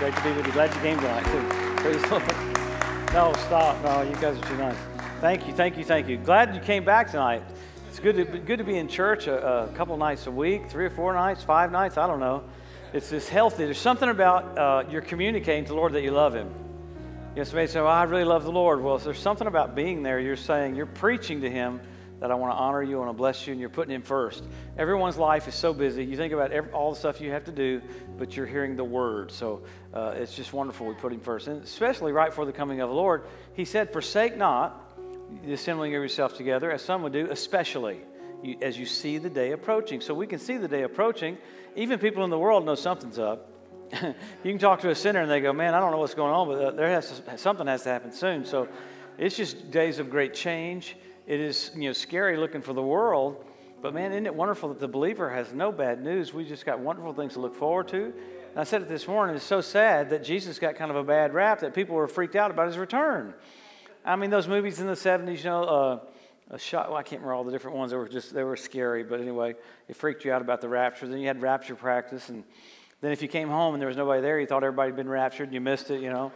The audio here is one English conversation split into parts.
Great to be with you. Glad you came tonight, too. Praise the Lord. No, stop. No, you guys are too nice. Thank you, thank you, thank you. Glad you came back tonight. It's good to, good to be in church a, a couple nights a week, three or four nights, five nights, I don't know. It's just healthy. There's something about uh, you're communicating to the Lord that you love Him. You know, somebody say, well, I really love the Lord. Well, there's something about being there, you're saying, you're preaching to Him that I want to honor you, I want to bless you, and you're putting Him first. Everyone's life is so busy. You think about every, all the stuff you have to do, but you're hearing the Word. So uh, it's just wonderful we put Him first. And especially right before the coming of the Lord, He said, Forsake not the assembling of yourself together, as some would do, especially as you see the day approaching. So we can see the day approaching. Even people in the world know something's up. you can talk to a sinner and they go, "Man, I don't know what's going on, but uh, there has to, something has to happen soon." So it's just days of great change. It is you know scary looking for the world, but man, isn't it wonderful that the believer has no bad news? We just got wonderful things to look forward to. And I said it this morning. It's so sad that Jesus got kind of a bad rap that people were freaked out about his return. I mean, those movies in the '70s, you know. Uh, a shot. Well, I can't remember all the different ones. They were just they were scary, but anyway, it freaked you out about the rapture. Then you had rapture practice, and then if you came home and there was nobody there, you thought everybody had been raptured, and you missed it. You know.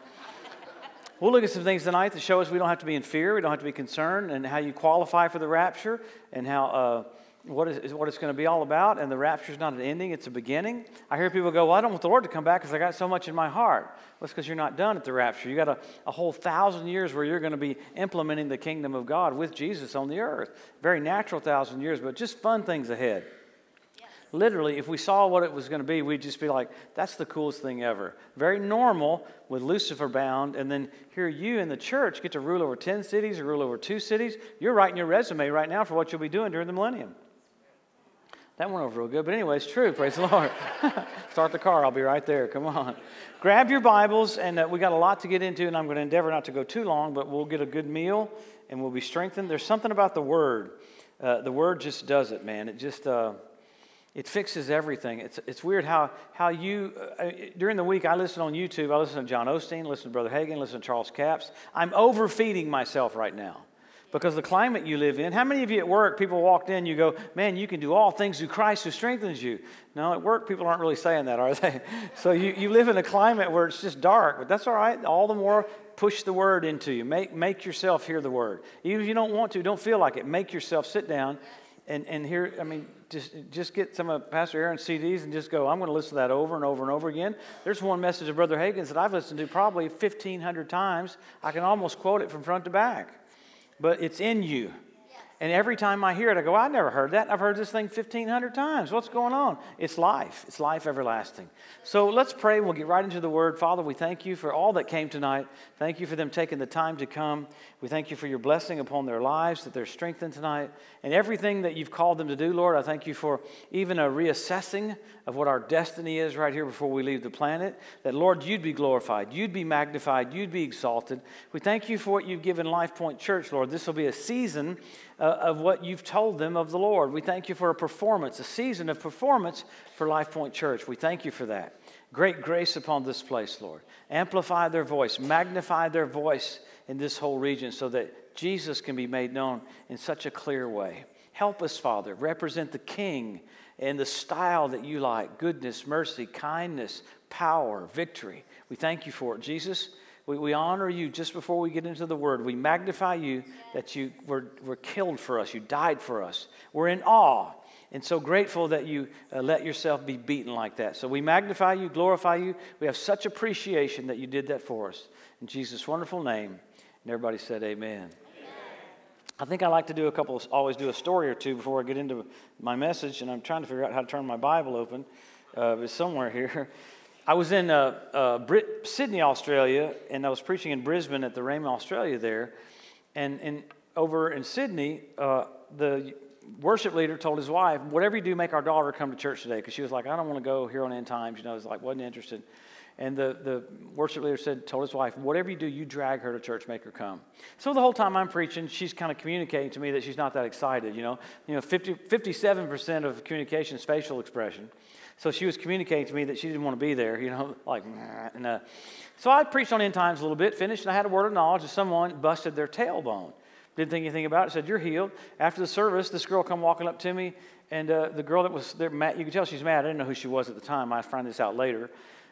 We'll look at some things tonight that show us we don't have to be in fear, we don't have to be concerned, and how you qualify for the rapture, and how. Uh, what is what it's going to be all about, and the rapture is not an ending; it's a beginning. I hear people go, "Well, I don't want the Lord to come back because I got so much in my heart." Well, it's because you're not done at the rapture. You got a, a whole thousand years where you're going to be implementing the kingdom of God with Jesus on the earth. Very natural thousand years, but just fun things ahead. Literally, if we saw what it was going to be, we'd just be like, "That's the coolest thing ever." Very normal with Lucifer bound, and then here you in the church get to rule over ten cities or rule over two cities. You're writing your resume right now for what you'll be doing during the millennium. That went over real good. But anyway, it's true. Praise the Lord. Start the car. I'll be right there. Come on. Grab your Bibles, and uh, we got a lot to get into, and I'm going to endeavor not to go too long, but we'll get a good meal and we'll be strengthened. There's something about the Word. Uh, the Word just does it, man. It just. Uh, it fixes everything. It's, it's weird how, how you, uh, during the week, I listen on YouTube. I listen to John Osteen, listen to Brother Hagin, listen to Charles Capps. I'm overfeeding myself right now because the climate you live in. How many of you at work, people walked in, you go, man, you can do all things through Christ who strengthens you. No, at work, people aren't really saying that, are they? So you, you live in a climate where it's just dark, but that's all right. All the more push the word into you. Make, make yourself hear the word. Even if you don't want to, don't feel like it. Make yourself sit down and, and hear, I mean, just, just get some of Pastor Aaron's CDs and just go, I'm going to listen to that over and over and over again. There's one message of Brother Hagin's that I've listened to probably 1,500 times. I can almost quote it from front to back but it's in you. And every time I hear it, I go, I never heard that. I've heard this thing 1,500 times. What's going on? It's life. It's life everlasting. So let's pray. We'll get right into the word. Father, we thank you for all that came tonight. Thank you for them taking the time to come. We thank you for your blessing upon their lives, that they're strengthened tonight. And everything that you've called them to do, Lord, I thank you for even a reassessing of what our destiny is right here before we leave the planet. That, Lord, you'd be glorified, you'd be magnified, you'd be exalted. We thank you for what you've given Life Point Church, Lord. This will be a season Uh, of what you've told them of the Lord. We thank you for a performance, a season of performance for Life Point Church. We thank you for that. Great grace upon this place, Lord. Amplify their voice, magnify their voice in this whole region so that Jesus can be made known in such a clear way. Help us, Father, represent the King in the style that you like goodness, mercy, kindness, power, victory. We thank you for it. Jesus, we, we honor you just before we get into the word. We magnify you that you were, were killed for us, you died for us. We're in awe and so grateful that you uh, let yourself be beaten like that. So we magnify you, glorify you. We have such appreciation that you did that for us. In Jesus' wonderful name. And everybody said, Amen. I think I like to do a couple, of, always do a story or two before I get into my message, and I'm trying to figure out how to turn my Bible open. Uh, it's somewhere here. I was in uh, uh, Brit- Sydney, Australia, and I was preaching in Brisbane at the Rhema Australia there. And, and over in Sydney, uh, the worship leader told his wife, "Whatever you do, make our daughter come to church today," because she was like, "I don't want to go here on end times." You know, I was like, wasn't interested. And the, the worship leader said, told his wife, whatever you do, you drag her to church, make her come. So the whole time I'm preaching, she's kind of communicating to me that she's not that excited. You know, you know 50, 57% of communication is facial expression. So she was communicating to me that she didn't want to be there, you know, like, and, uh, so I preached on end times a little bit, finished, and I had a word of knowledge that someone busted their tailbone. Didn't think anything about it. Said, You're healed. After the service, this girl come walking up to me, and uh, the girl that was there, Matt, you could tell she's mad. I didn't know who she was at the time. I find this out later.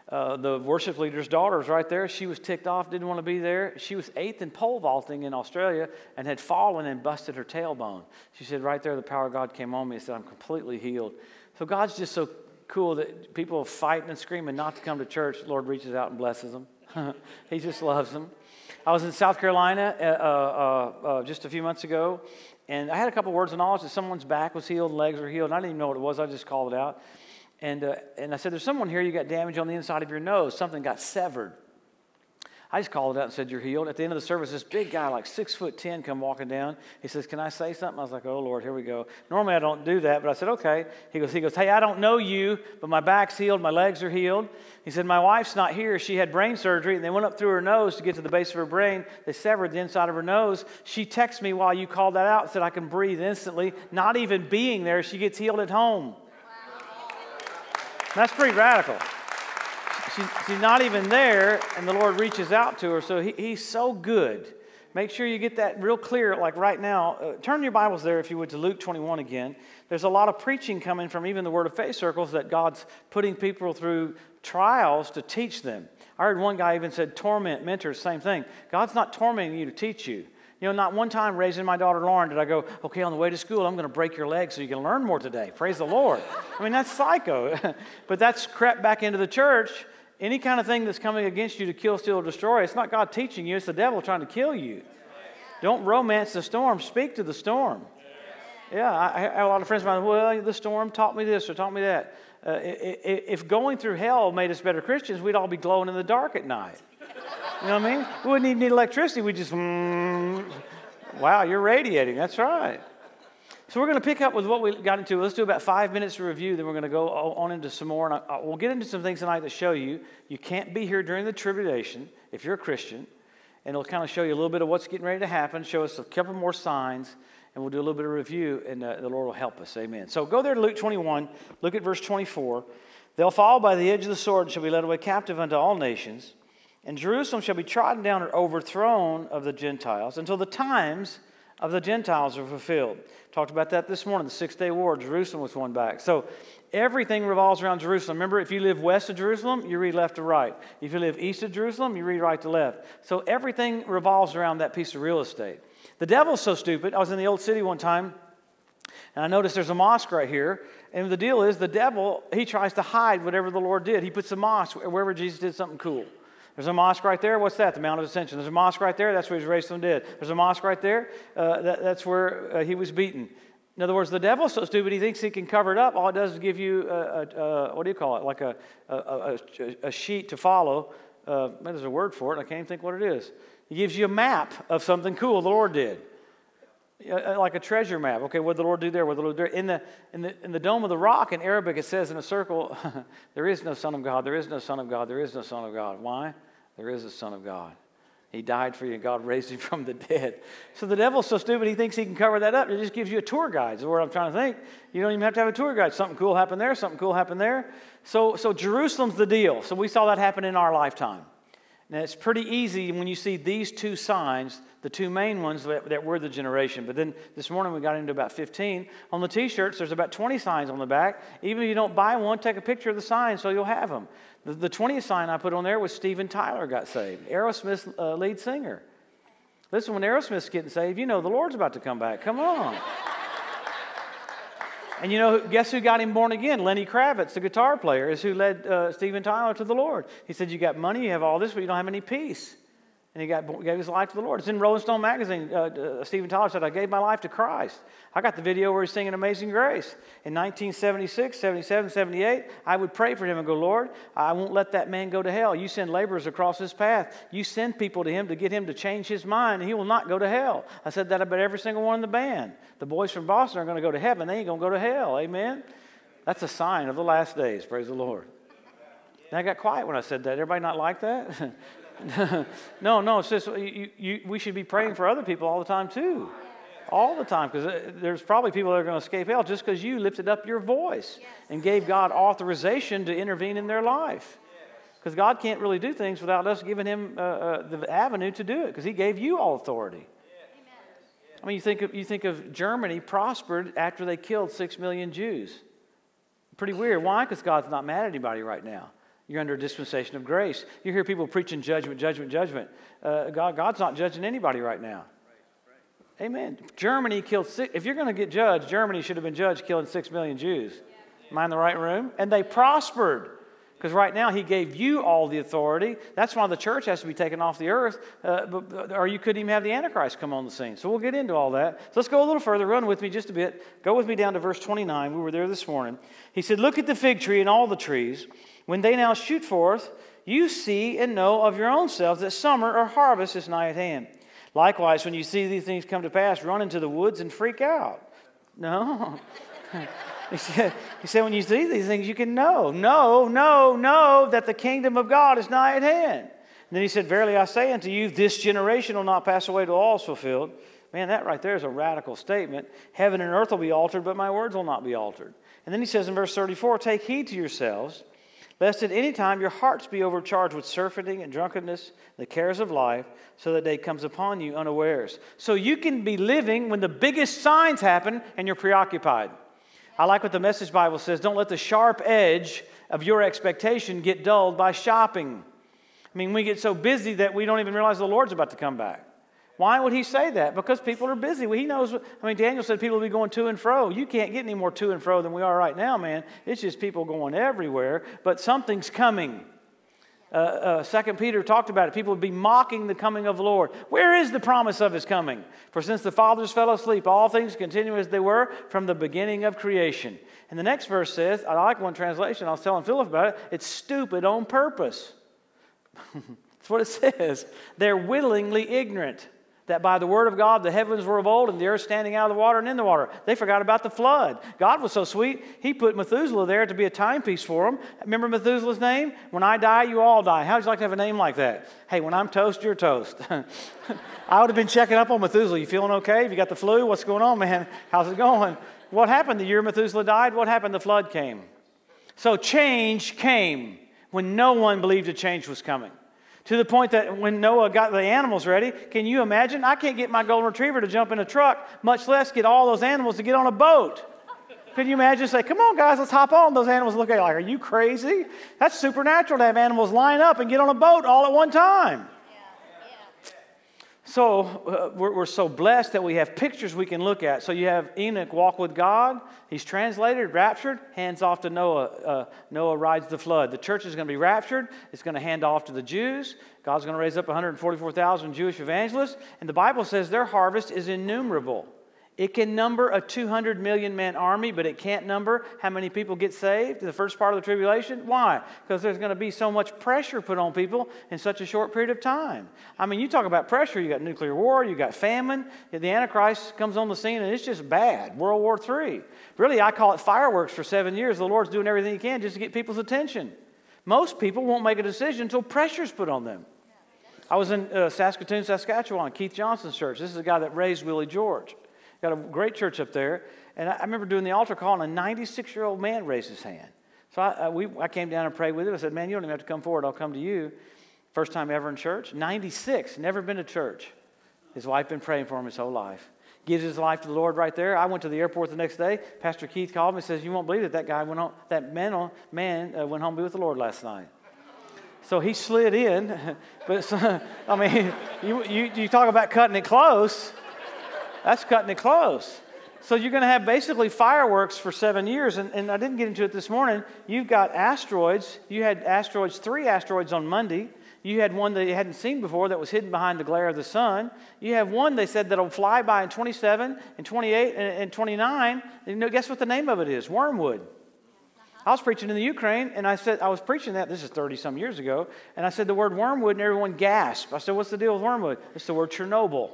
uh, the worship leader's daughter was right there. She was ticked off, didn't want to be there. She was eighth in pole vaulting in Australia and had fallen and busted her tailbone. She said, right there, the power of God came on me and said, I'm completely healed. So God's just so cool that people are fighting and screaming not to come to church, the Lord reaches out and blesses them. he just loves them. I was in South Carolina uh, uh, uh, just a few months ago, and I had a couple words of knowledge that someone's back was healed, legs were healed, and I didn't even know what it was. I just called it out. And, uh, and I said, There's someone here, you got damage on the inside of your nose. Something got severed. I just called it out and said, You're healed. At the end of the service, this big guy, like six foot ten, come walking down. He says, Can I say something? I was like, Oh Lord, here we go. Normally I don't do that, but I said, Okay. He goes, he goes, Hey, I don't know you, but my back's healed, my legs are healed. He said, My wife's not here. She had brain surgery, and they went up through her nose to get to the base of her brain. They severed the inside of her nose. She texted me while you called that out, said I can breathe instantly. Not even being there, she gets healed at home. That's pretty radical. She, she's not even there, and the Lord reaches out to her. So he, He's so good. Make sure you get that real clear, like right now. Uh, turn your Bibles there, if you would, to Luke 21 again. There's a lot of preaching coming from even the Word of Faith circles that God's putting people through trials to teach them. I heard one guy even said, torment, mentors, same thing. God's not tormenting you to teach you. You know, not one time raising my daughter Lauren did I go, okay, on the way to school, I'm going to break your leg so you can learn more today. Praise the Lord. I mean, that's psycho. but that's crept back into the church. Any kind of thing that's coming against you to kill, steal, or destroy, it's not God teaching you, it's the devil trying to kill you. Don't romance the storm, speak to the storm. Yeah, I, have a lot of friends of mine, well, the storm taught me this or taught me that. Uh, if going through hell made us better Christians, we'd all be glowing in the dark at night. You know what I mean? We wouldn't even need electricity. We just, mm, wow, you're radiating. That's right. So we're going to pick up with what we got into. Let's do about five minutes of review, then we're going to go on into some more. And I, we'll get into some things tonight that show you you can't be here during the tribulation if you're a Christian. And it'll kind of show you a little bit of what's getting ready to happen, show us a couple more signs, and we'll do a little bit of review, and uh, the Lord will help us. Amen. So go there to Luke 21, look at verse 24. They'll fall by the edge of the sword and shall be led away captive unto all nations. And Jerusalem shall be trodden down or overthrown of the Gentiles until the times of the Gentiles are fulfilled. Talked about that this morning. The Six Day War, Jerusalem was won back. So everything revolves around Jerusalem. Remember, if you live west of Jerusalem, you read left to right. If you live east of Jerusalem, you read right to left. So everything revolves around that piece of real estate. The devil's so stupid. I was in the old city one time, and I noticed there's a mosque right here. And the deal is, the devil, he tries to hide whatever the Lord did. He puts a mosque wherever Jesus did something cool. There's a mosque right there. What's that? The Mount of Ascension. There's a mosque right there. That's where he was raised from the dead. There's a mosque right there. Uh, that, that's where uh, he was beaten. In other words, the devil's so stupid he thinks he can cover it up. All it does is give you a, a, a what do you call it? Like a, a sheet to follow. Uh, there's a word for it. I can't even think what it is. He gives you a map of something cool the Lord did. Uh, like a treasure map. Okay, what did the Lord do there? What did the Lord do? In the, in, the, in the dome of the rock in Arabic, it says in a circle, there is no Son of God, there is no Son of God, there is no Son of God. Why? There is a Son of God. He died for you, and God raised him from the dead. So the devil's so stupid, he thinks he can cover that up. It just gives you a tour guide, is what I'm trying to think. You don't even have to have a tour guide. Something cool happened there, something cool happened there. So, so Jerusalem's the deal. So we saw that happen in our lifetime. Now, it's pretty easy when you see these two signs, the two main ones that, that were the generation. But then this morning we got into about 15. On the t shirts, there's about 20 signs on the back. Even if you don't buy one, take a picture of the sign so you'll have them. The, the 20th sign I put on there was Steven Tyler got saved, Aerosmith's uh, lead singer. Listen, when Aerosmith's getting saved, you know the Lord's about to come back. Come on. And you know, guess who got him born again? Lenny Kravitz, the guitar player, is who led uh, Steven Tyler to the Lord. He said, You got money, you have all this, but you don't have any peace and he got, gave his life to the Lord. It's in Rolling Stone magazine. Uh, uh, Steven Tyler said, I gave my life to Christ. I got the video where he's singing Amazing Grace. In 1976, 77, 78, I would pray for him and go, Lord, I won't let that man go to hell. You send laborers across his path. You send people to him to get him to change his mind, and he will not go to hell. I said that about every single one in the band. The boys from Boston are going to go to heaven. They ain't going to go to hell. Amen? That's a sign of the last days. Praise the Lord. And I got quiet when I said that. Everybody not like that? no, no, it's you, you, we should be praying for other people all the time too. All the time, because uh, there's probably people that are going to escape hell just because you lifted up your voice and gave God authorization to intervene in their life. Because God can't really do things without us giving Him uh, uh, the avenue to do it, because He gave you all authority. I mean, you think, of, you think of Germany prospered after they killed six million Jews. Pretty weird. Why? Because God's not mad at anybody right now. You're under a dispensation of grace. You hear people preaching judgment, judgment, judgment. Uh, God, God's not judging anybody right now. Amen. Germany killed six, if you're going to get judged, Germany should have been judged killing six million Jews. Am I in the right room? And they prospered. Because right now, he gave you all the authority. That's why the church has to be taken off the earth, uh, or you couldn't even have the Antichrist come on the scene. So we'll get into all that. So let's go a little further. Run with me just a bit. Go with me down to verse 29. We were there this morning. He said, Look at the fig tree and all the trees. When they now shoot forth, you see and know of your own selves that summer or harvest is nigh at hand. Likewise, when you see these things come to pass, run into the woods and freak out. No. He said, he said, when you see these things, you can know, know, know, know that the kingdom of God is nigh at hand. And then he said, Verily I say unto you, this generation will not pass away till all is fulfilled. Man, that right there is a radical statement. Heaven and earth will be altered, but my words will not be altered. And then he says in verse 34, Take heed to yourselves, lest at any time your hearts be overcharged with surfeiting and drunkenness, the cares of life, so that day comes upon you unawares. So you can be living when the biggest signs happen and you're preoccupied. I like what the Message Bible says don't let the sharp edge of your expectation get dulled by shopping. I mean, we get so busy that we don't even realize the Lord's about to come back. Why would he say that? Because people are busy. Well, he knows. I mean, Daniel said people will be going to and fro. You can't get any more to and fro than we are right now, man. It's just people going everywhere. But something's coming. Uh, uh, Second Peter talked about it. People would be mocking the coming of the Lord. Where is the promise of his coming? For since the fathers fell asleep, all things continue as they were from the beginning of creation. And the next verse says, I like one translation. I was telling Philip about it. It's stupid on purpose. That's what it says. They're willingly ignorant that by the word of God the heavens were of old and the earth standing out of the water and in the water. They forgot about the flood. God was so sweet, he put Methuselah there to be a timepiece for them. Remember Methuselah's name? When I die, you all die. How'd you like to have a name like that? Hey, when I'm toast, you're toast. I would have been checking up on Methuselah. You feeling okay? Have you got the flu? What's going on, man? How's it going? What happened the year Methuselah died? What happened? The flood came. So change came when no one believed a change was coming to the point that when Noah got the animals ready, can you imagine? I can't get my golden retriever to jump in a truck, much less get all those animals to get on a boat. Can you imagine? Say, come on, guys, let's hop on. Those animals look at you like, are you crazy? That's supernatural to have animals line up and get on a boat all at one time. So uh, we're, we're, so blessed that we have pictures we can look at. So you have Enoch walk with God. He's translated, raptured, hands off to Noah. Uh, Noah rides the flood. The church is going to be raptured. It's going to hand off to the Jews. God's going to raise up 144,000 Jewish evangelists. And the Bible says their harvest is innumerable. It can number a 200 million man army, but it can't number how many people get saved in the first part of the tribulation. Why? Because there's going to be so much pressure put on people in such a short period of time. I mean, you talk about pressure, you got nuclear war, you got famine, the Antichrist comes on the scene, and it's just bad. World War III. Really, I call it fireworks for seven years. The Lord's doing everything He can just to get people's attention. Most people won't make a decision until pressure's put on them. I was in uh, Saskatoon, Saskatchewan, Keith Johnson's church. This is the guy that raised Willie George. Got a great church up there. And I, remember doing the altar call, and a 96 year old man raised his hand. So I, I, we, I came down and prayed with him. I said, Man, you don't even have to come forward. I'll come to you. First time ever in church. 96, never been to church. His wife been praying for him his whole life. Gives his life to the Lord right there. I went to the airport the next day. Pastor Keith called me and says, You won't believe that that guy went on. that man, man uh, went home to be with the Lord last night. So he slid in. but I mean, you, you, you talk about cutting it close. That's cutting it close. So you're going to have basically fireworks for seven years. And, and I didn't get into it this morning. You've got asteroids. You had asteroids, three asteroids on Monday. You had one that you hadn't seen before that was hidden behind the glare of the sun. You have one they said that'll fly by in 27 and 28 and, and 29. You know, guess what the name of it is? Wormwood. I was preaching in the Ukraine, and I said, I was preaching that, this is 30 some years ago, and I said the word wormwood, and everyone gasped. I said, What's the deal with wormwood? It's the word Chernobyl.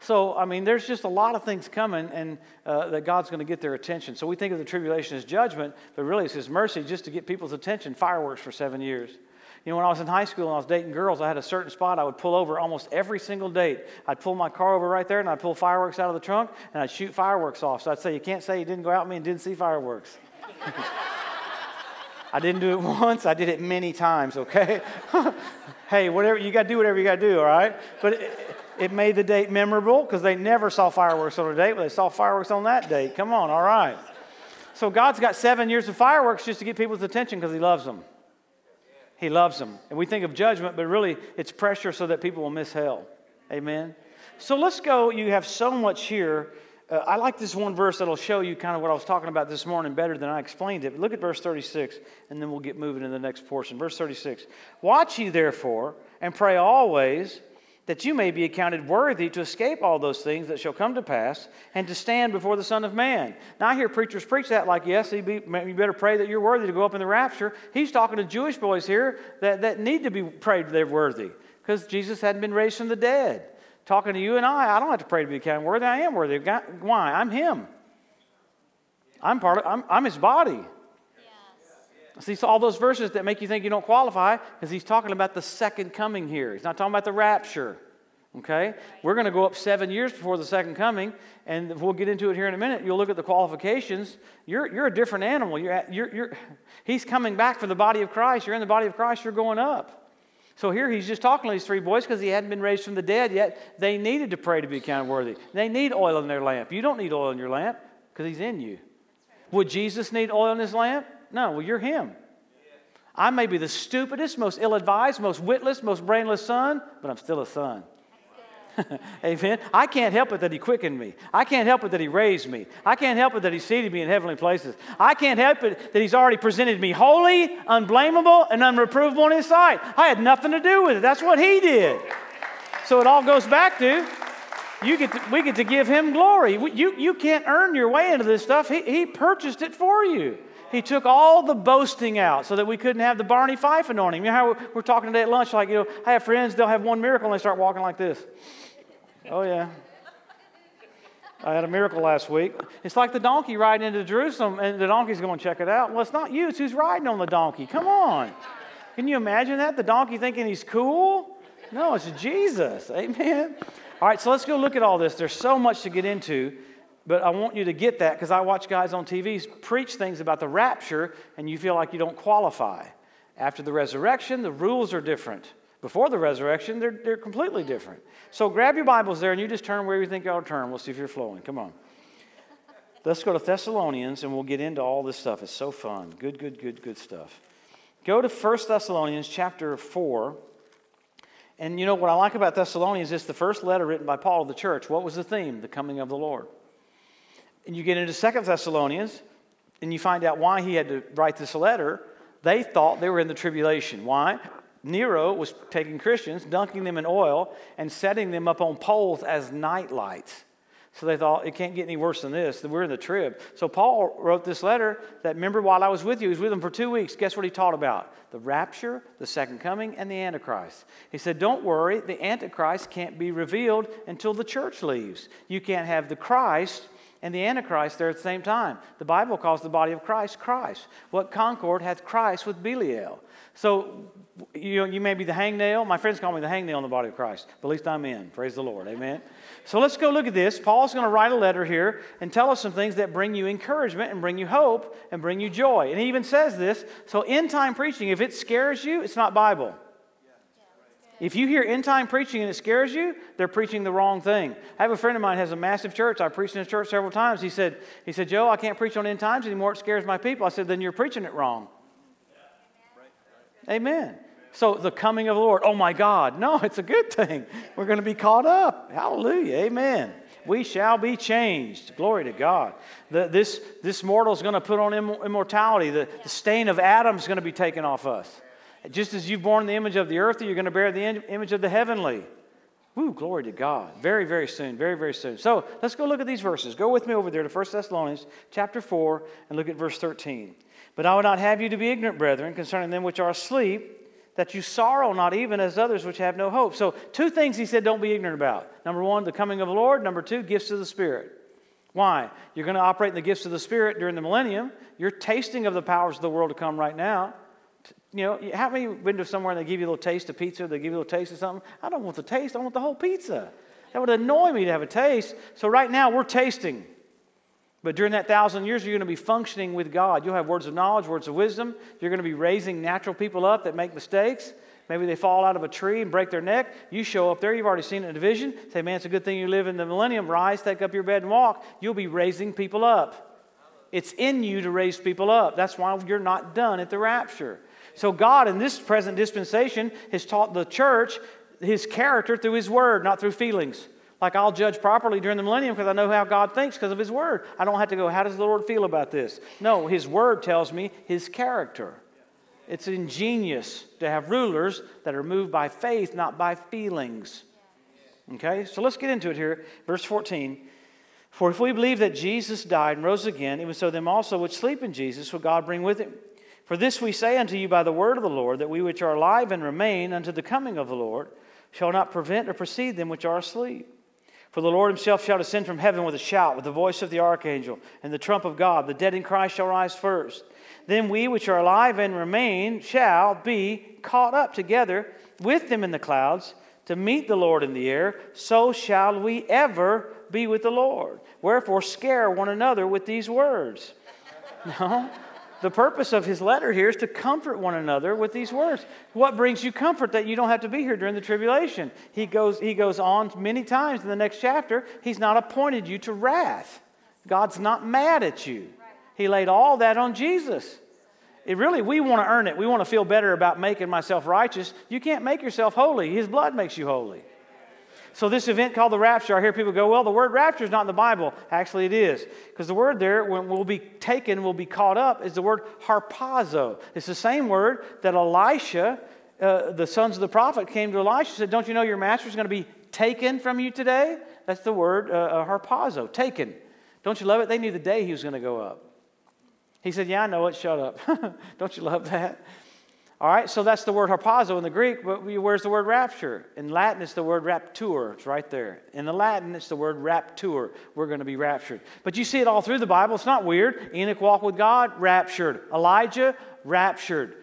So, I mean, there's just a lot of things coming and uh, that God's going to get their attention. So we think of the tribulation as judgment, but really it's His mercy just to get people's attention. Fireworks for seven years. You know, when I was in high school and I was dating girls, I had a certain spot I would pull over almost every single date. I'd pull my car over right there and I'd pull fireworks out of the trunk and I'd shoot fireworks off. So I'd say, You can't say you didn't go out with me and didn't see fireworks. I didn't do it once, I did it many times, okay? hey, whatever, you got to do whatever you got to do, all right? But. It, it made the date memorable because they never saw fireworks on a date, but they saw fireworks on that date. Come on, all right. So God's got seven years of fireworks just to get people's attention because He loves them. He loves them. And we think of judgment, but really it's pressure so that people will miss hell. Amen. So let's go. You have so much here. Uh, I like this one verse that'll show you kind of what I was talking about this morning better than I explained it. But look at verse 36, and then we'll get moving in the next portion. Verse 36 Watch ye therefore, and pray always that you may be accounted worthy to escape all those things that shall come to pass and to stand before the Son of Man. Now, I hear preachers preach that like, yes, be, you better pray that you're worthy to go up in the rapture. He's talking to Jewish boys here that, that need to be prayed they're worthy because Jesus hadn't been raised from the dead. Talking to you and I, I don't have to pray to be accounted worthy. I am worthy. Why? I'm Him. I'm part of, I'm, I'm His body. See, so all those verses that make you think you don't qualify, because he's talking about the second coming here. He's not talking about the rapture. Okay? We're going to go up seven years before the second coming, and we'll get into it here in a minute. You'll look at the qualifications. You're, you're a different animal. You're, you're, you're, he's coming back for the body of Christ. You're in the body of Christ, you're going up. So here he's just talking to these three boys because he hadn't been raised from the dead yet. They needed to pray to be counted worthy. They need oil in their lamp. You don't need oil in your lamp because he's in you. Would Jesus need oil in his lamp? No, well, you're him. I may be the stupidest, most ill advised, most witless, most brainless son, but I'm still a son. Amen. I can't help it that He quickened me. I can't help it that He raised me. I can't help it that He seated me in heavenly places. I can't help it that He's already presented me holy, unblameable, and unreprovable in His sight. I had nothing to do with it. That's what He did. So it all goes back to you get to, we get to give Him glory. You, you can't earn your way into this stuff, He, he purchased it for you. He took all the boasting out so that we couldn't have the Barney Fife anointing. You know how we're, talking today at lunch, like, you know, I have friends, they'll have one miracle and they start walking like this. Oh, yeah. I had a miracle last week. It's like the donkey riding into Jerusalem and the donkey's going to check it out. Well, it's not you, it's who's riding on the donkey. Come on. Can you imagine that? The donkey thinking he's cool? No, it's Jesus. Amen. All right, so let's go look at all this. There's so much to get into. But I want you to get that because I watch guys on TV preach things about the rapture and you feel like you don't qualify. After the resurrection, the rules are different. Before the resurrection, they're, they're completely different. So grab your Bibles there and you just turn where you think you ought to turn. We'll see if you're flowing. Come on. Let's go to Thessalonians and we'll get into all this stuff. It's so fun. Good, good, good, good stuff. Go to 1 Thessalonians chapter 4. And you know what I like about Thessalonians is the first letter written by Paul to the church. What was the theme? The coming of the Lord and you get into Second Thessalonians, and you find out why he had to write this letter. They thought they were in the tribulation. Why? Nero was taking Christians, dunking them in oil, and setting them up on poles as night lights. So they thought it can't get any worse than this. We're in the trib. So Paul wrote this letter that remember while I was with you, he was with them for two weeks. Guess what he taught about? The rapture, the second coming, and the Antichrist. He said, Don't worry, the Antichrist can't be revealed until the church leaves. You can't have the Christ and the Antichrist there at the same time. The Bible calls the body of Christ Christ. What concord hath Christ with Belial? So you, you may be the hangnail. My friends call me the hangnail in the body of Christ, but at least I'm in. Praise the Lord. Amen. So let's go look at this. Paul's going to write a letter here and tell us some things that bring you encouragement and bring you hope and bring you joy. And he even says this. So end time preaching, if it scares you, it's not Bible. If you hear end time preaching and it scares you, they're preaching the wrong thing. I have a friend of mine has a massive church. I preached in his church several times. He said, he said, Joe, I can't preach on end times anymore. It scares my people. I said, then you're preaching it wrong. Amen. So the coming of the Lord, oh my God. No, it's a good thing. We're going to be caught up. Hallelujah. Amen. We shall be changed. Glory to God. The, this, this mortal is going to put on immortality. The, the stain of Adam is going to be taken off us. Just as you've borne the image of the earthly, you're going to bear the image of the heavenly. Woo, glory to God. Very, very soon. Very, very soon. So let's go look at these verses. Go with me over there to 1 Thessalonians chapter 4 and look at verse 13. But I would not have you to be ignorant, brethren, concerning them which are asleep, that you sorrow not even as others which have no hope. So, two things he said don't be ignorant about. Number one, the coming of the Lord. Number two, gifts of the Spirit. Why? You're going to operate in the gifts of the Spirit during the millennium. You're tasting of the powers of the world to come right now. You know, how many been to somewhere and they give you a little taste of pizza? They give you a little taste of something. I don't want the taste. I want the whole pizza. That would annoy me to have a taste. So right now we're tasting. But during that thousand years, you're going to be functioning with God. You'll have words of knowledge, words of wisdom. You're going to be raising natural people up that make mistakes. Maybe they fall out of a tree and break their neck. You show up there, you've already seen it in a vision. Say, man, it's a good thing you live in the millennium. Rise, take up your bed, and walk. You'll be raising people up. It's in you to raise people up. That's why you're not done at the rapture. So, God, in this present dispensation, has taught the church his character through his word, not through feelings. Like I'll judge properly during the millennium because I know how God thinks because of his word. I don't have to go, how does the Lord feel about this? No, his word tells me his character. It's ingenious to have rulers that are moved by faith, not by feelings. Okay, so let's get into it here. Verse 14. For if we believe that Jesus died and rose again, even so them also which sleep in Jesus will God bring with him. For this we say unto you by the word of the Lord, that we which are alive and remain unto the coming of the Lord shall not prevent or precede them which are asleep. For the Lord himself shall descend from heaven with a shout, with the voice of the archangel, and the trump of God. The dead in Christ shall rise first. Then we which are alive and remain shall be caught up together with them in the clouds to meet the Lord in the air. So shall we ever be with the Lord. Wherefore, scare one another with these words. No. The purpose of his letter here is to comfort one another with these words. What brings you comfort that you don't have to be here during the tribulation? He goes, he goes on many times in the next chapter. He's not appointed you to wrath. God's not mad at you. He laid all that on Jesus. It really, we want to earn it. We want to feel better about making myself righteous. You can't make yourself holy. His blood makes you holy. So, this event called the rapture, I hear people go, well, the word rapture is not in the Bible. Actually, it is. Because the word there, when we'll be taken, we'll be caught up, is the word harpazo. It's the same word that Elisha, uh, the sons of the prophet, came to Elisha and said, Don't you know your master is going to be taken from you today? That's the word uh, uh, harpazo, taken. Don't you love it? They knew the day he was going to go up. He said, Yeah, I know it. Shut up. Don't you love that? All right, so that's the word harpazo in the Greek, but where's the word rapture? In Latin, it's the word raptur. It's right there. In the Latin, it's the word raptur. We're going to be raptured. But you see it all through the Bible. It's not weird. Enoch walked with God, raptured. Elijah, raptured.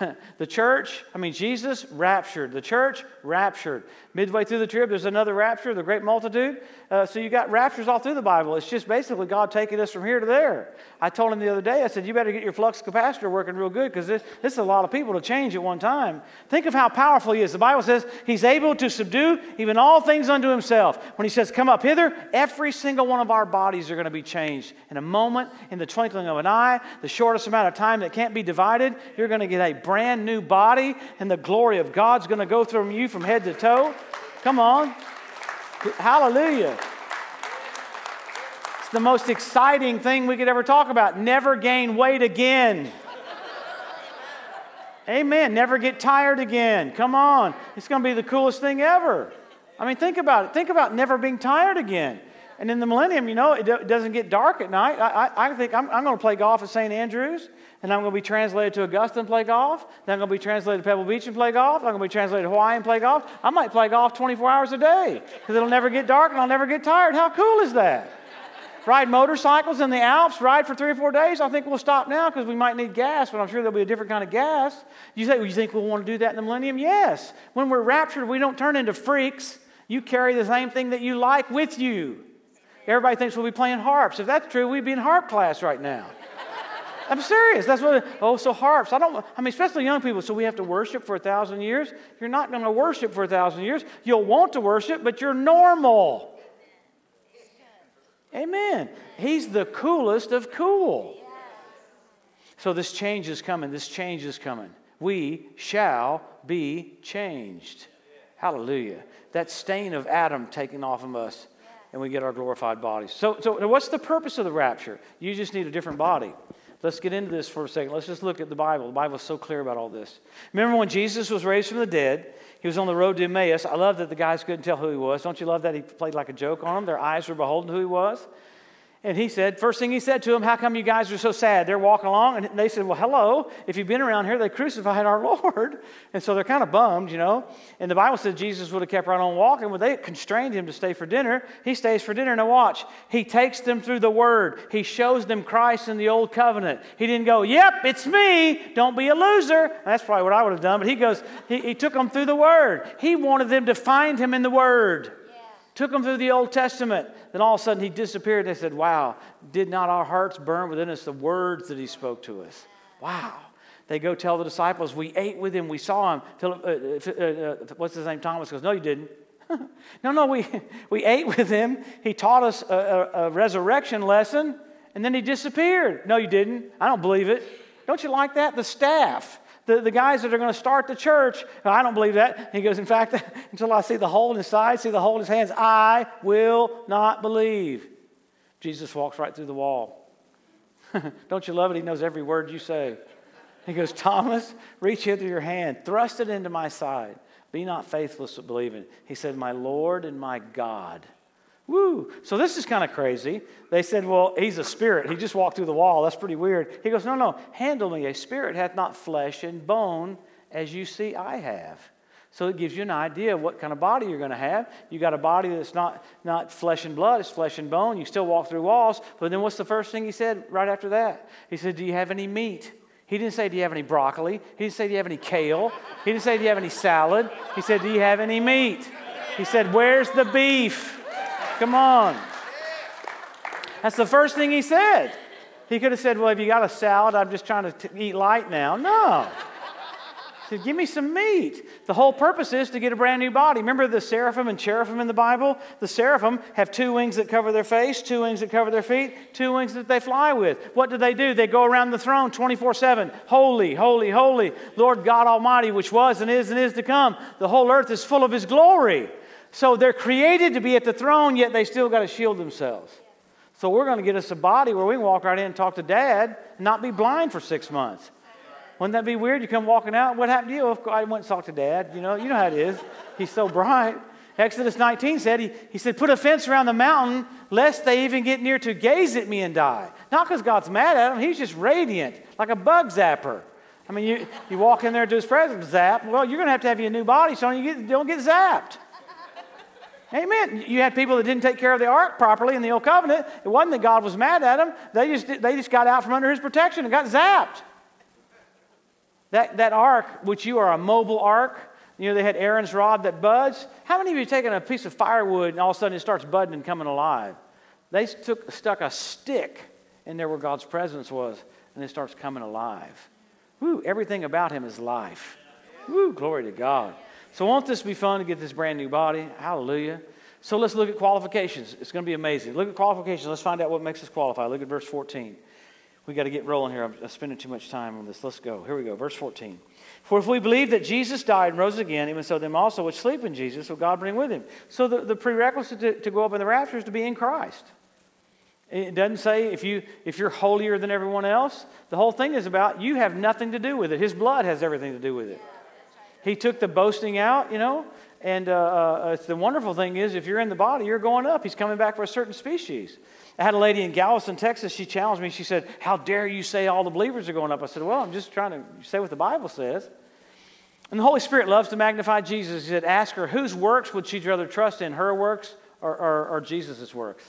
the church, I mean, Jesus raptured. The church raptured. Midway through the trib, there's another rapture, the great multitude. Uh, so you got raptures all through the Bible. It's just basically God taking us from here to there. I told him the other day, I said, you better get your flux capacitor working real good because this, this is a lot of people to change at one time. Think of how powerful he is. The Bible says he's able to subdue even all things unto himself. When he says, come up hither, every single one of our bodies are going to be changed. In a moment, in the twinkling of an eye, the shortest amount of time that can't be divided, you're going to get a brand new body and the glory of God's going to go through you from head to toe. Come on. Hallelujah. The most exciting thing we could ever talk about. Never gain weight again. Amen. Never get tired again. Come on. It's going to be the coolest thing ever. I mean, think about it. Think about never being tired again. And in the millennium, you know, it doesn't get dark at night. I, I, I think I'm, I'm going to play golf at St. Andrews, and I'm going to be translated to Augusta and play golf. Then I'm going to be translated to Pebble Beach and play golf. I'm going to be translated to Hawaii and play golf. I might play golf 24 hours a day because it'll never get dark and I'll never get tired. How cool is that? Ride motorcycles in the Alps, ride for three or four days. I think we'll stop now because we might need gas, but I'm sure there'll be a different kind of gas. You say, well, you think we'll want to do that in the millennium? Yes. When we're raptured, we don't turn into freaks. You carry the same thing that you like with you. Everybody thinks we'll be playing harps. If that's true, we'd be in harp class right now. I'm serious. That's what, oh, so harps. I don't, I mean, especially young people. So we have to worship for a thousand years. You're not going to worship for a thousand years. You'll want to worship, but you're normal. Amen. He's the coolest of cool. So this change is coming. This change is coming. We shall be changed. Hallelujah. That stain of Adam taken off of us and we get our glorified bodies. So, so what's the purpose of the rapture? You just need a different body. Let's get into this for a second. Let's just look at the Bible. The Bible is so clear about all this. Remember when Jesus was raised from the dead? He was on the road to Emmaus. I love that the guys couldn't tell who he was. Don't you love that he played like a joke on them? Their eyes were beholden who he was. And he said, first thing he said to them, How come you guys are so sad? They're walking along, and they said, Well, hello. If you've been around here, they crucified our Lord. And so they're kind of bummed, you know. And the Bible said Jesus would have kept right on walking. Well, they constrained him to stay for dinner. He stays for dinner. Now, watch. He takes them through the Word, he shows them Christ in the Old Covenant. He didn't go, Yep, it's me. Don't be a loser. That's probably what I would have done. But he goes, He, he took them through the Word. He wanted them to find him in the Word. Took them through the Old Testament. Then all of a sudden he disappeared. They said, Wow, did not our hearts burn within us the words that he spoke to us? Wow. They go tell the disciples, We ate with him, we saw him. uh, uh, uh, what's his name? Thomas goes, No, you didn't. no, no, we, we ate with him. He taught us a, a, a resurrection lesson, And then he disappeared. No, you didn't. I don't believe it. Don't you like that? The staff, the, the guys that are going to start the church. I don't believe that. He goes, In fact, until I see the hole in his side, see the hole in his hands, I will not believe. Jesus walks right through the wall. don't you love it? He knows every word you say. He goes, Thomas, reach into your hand, thrust it into my side. Be not faithless but believing. He said, My Lord and my God. Woo. So this is kind of crazy. They said, Well, he's a spirit. He just walked through the wall. That's pretty weird. He goes, No, no. Handle me. A spirit hath not flesh and bone as you see I have. So it gives you an idea of what kind of body you're going to have. You got a body that's not, not flesh and blood, it's flesh and bone. You still walk through walls. But then what's the first thing he said right after that? He said, Do you have any meat? He didn't say, Do you have any broccoli? He didn't say, Do you have any kale? He didn't say, Do you have any salad? He said, Do you have any meat? He said, Where's the beef? Come on. That's the first thing he said. He could have said, Well, have you got a salad? I'm just trying to t- eat light now. No He said, Give me some meat. The whole purpose is to get a brand new body. Remember the seraphim and cherubim in the Bible? The seraphim have two wings that cover their face, two wings that cover their feet, two wings that they fly with. What do they do? They go around the throne 24 7. Holy, holy, holy, Lord God Almighty, which was and is and is to come. The whole earth is full of His glory. So they're created to be at the throne, yet they still got to shield themselves. So we're going to get us a body where we can walk right in and talk to dad not be blind for six months. Wouldn't that be weird? You come walking out, what happened to you? I went and talked to dad. You know, you know how it is. He's so bright. Exodus 19 said, he, he said, put a fence around the mountain lest they even get near to gaze at me and die. Not because God's mad at him, he's just radiant, like a bug zapper. I mean, you, you walk in there to his presence, zap. Well, you're going to have to have a new body so you get, don't get zapped. Amen. You had people that didn't take care of the ark properly in the old covenant. It wasn't that God was mad at them. They just, they just got out from under his protection and got zapped. That, that ark, which you are a mobile ark, you know, they had Aaron's rod that buds. How many of you taken a piece of firewood and all of a sudden it starts budding and coming alive? They took, stuck a stick in there where God's presence was, and it starts coming alive. Woo, everything about him is life. Woo, glory to God. So, won't this be fun to get this brand new body? Hallelujah. So, let's look at qualifications. It's going to be amazing. Look at qualifications. Let's find out what makes us qualify. Look at verse 14 we got to get rolling here. I'm spending too much time on this. Let's go. Here we go. Verse 14. For if we believe that Jesus died and rose again, even so them also which sleep in Jesus will God bring with him. So the, the prerequisite to, to go up in the rapture is to be in Christ. It doesn't say if, you, if you're holier than everyone else. The whole thing is about you have nothing to do with it. His blood has everything to do with it. He took the boasting out, you know, and uh, uh, the wonderful thing is if you're in the body, you're going up. He's coming back for a certain species. I had a lady in Galveston, Texas. She challenged me. She said, How dare you say all the believers are going up? I said, Well, I'm just trying to say what the Bible says. And the Holy Spirit loves to magnify Jesus. He said, Ask her, whose works would she rather trust in, her works or, or, or Jesus' works?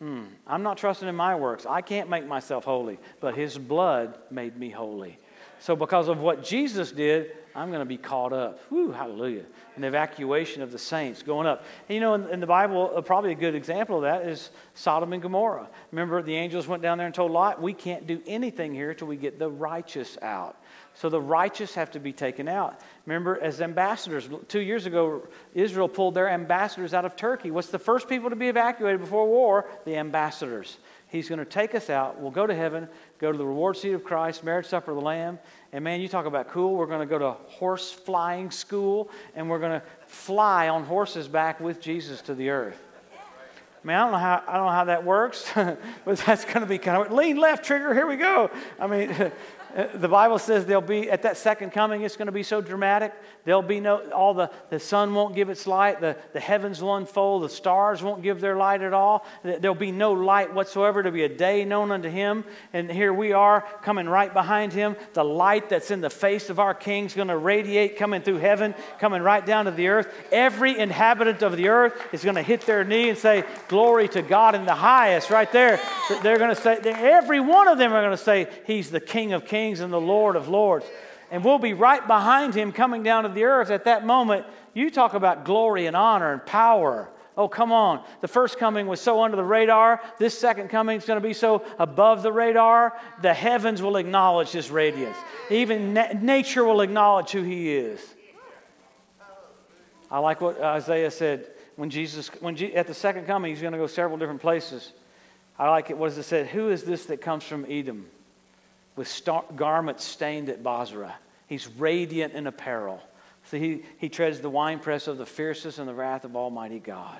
Hmm. I'm not trusting in my works. I can't make myself holy, but His blood made me holy. So, because of what Jesus did, I'm going to be caught up. Whew, hallelujah. An evacuation of the saints going up. And you know, in, in the Bible, uh, probably a good example of that is Sodom and Gomorrah. Remember, the angels went down there and told Lot, We can't do anything here till we get the righteous out. So the righteous have to be taken out. Remember, as ambassadors, two years ago, Israel pulled their ambassadors out of Turkey. What's the first people to be evacuated before war? The ambassadors. He's going to take us out. We'll go to heaven, go to the reward seat of Christ, marriage supper of the Lamb. And man, you talk about cool. We're going to go to horse flying school, and we're going to fly on horses back with Jesus to the earth. I mean, I don't know how, I don't know how that works, but that's going to be kind of lean left trigger. Here we go. I mean, Uh, the Bible says there'll be, at that second coming, it's going to be so dramatic. There'll be no, all the, the sun won't give its light, the, the heavens will unfold, the stars won't give their light at all. There'll be no light whatsoever. to be a day known unto him. And here we are coming right behind him. The light that's in the face of our king's going to radiate coming through heaven, coming right down to the earth. Every inhabitant of the earth is going to hit their knee and say, Glory to God in the highest, right there. They're going to say, every one of them are going to say, He's the King of Kings kings and the Lord of lords. And we'll be right behind him coming down to the earth at that moment. You talk about glory and honor and power. Oh, come on. The first coming was so under the radar. This second coming is going to be so above the radar. The heavens will acknowledge his radiance. Even na- nature will acknowledge who he is. I like what Isaiah said when Jesus, when Je- at the second coming, he's going to go several different places. I like it. What does it say? Who is this that comes from Edom with garments stained at Bozrah? He's radiant in apparel. So he, he treads the winepress of the fiercest and the wrath of Almighty God.